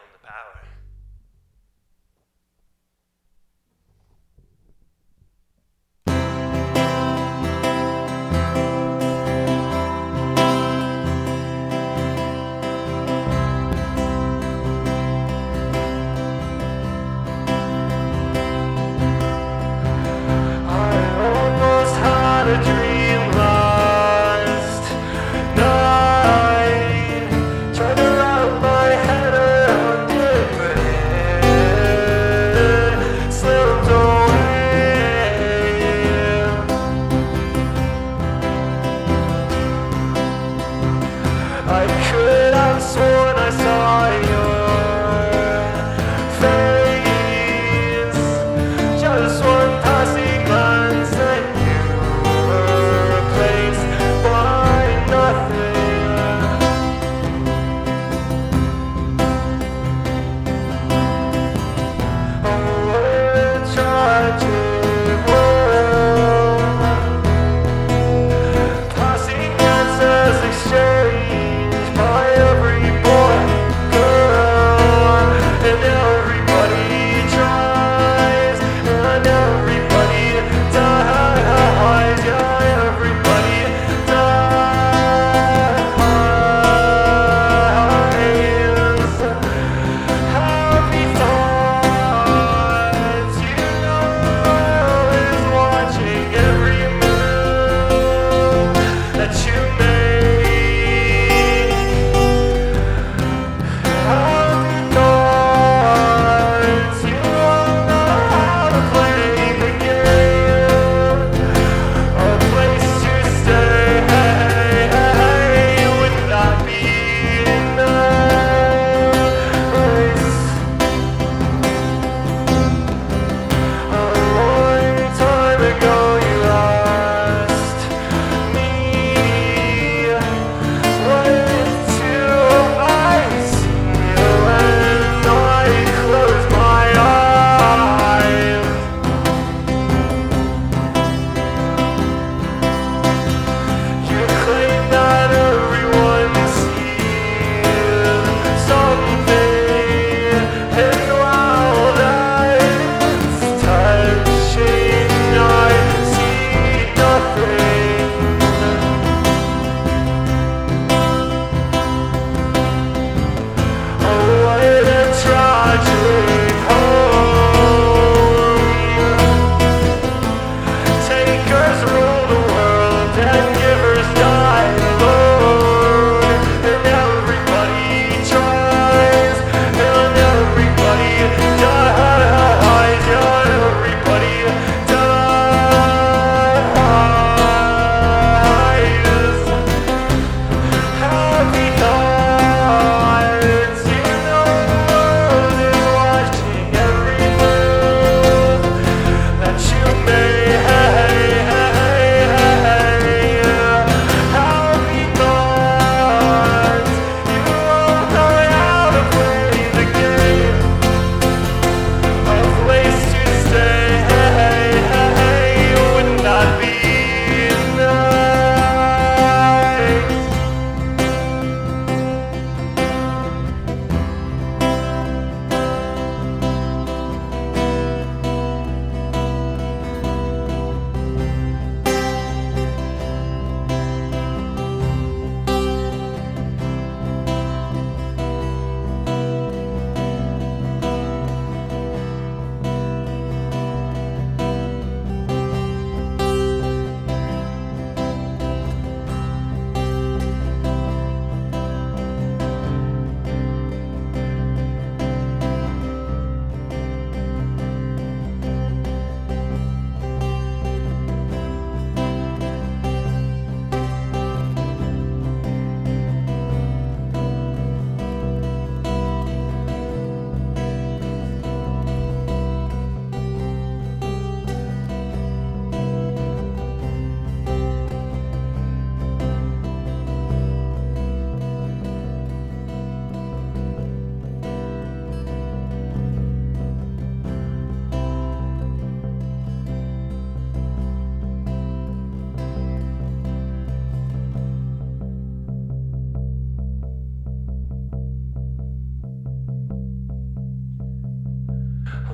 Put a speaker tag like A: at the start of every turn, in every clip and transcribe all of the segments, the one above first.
A: own the power.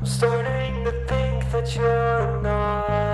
A: Starting to think that you're not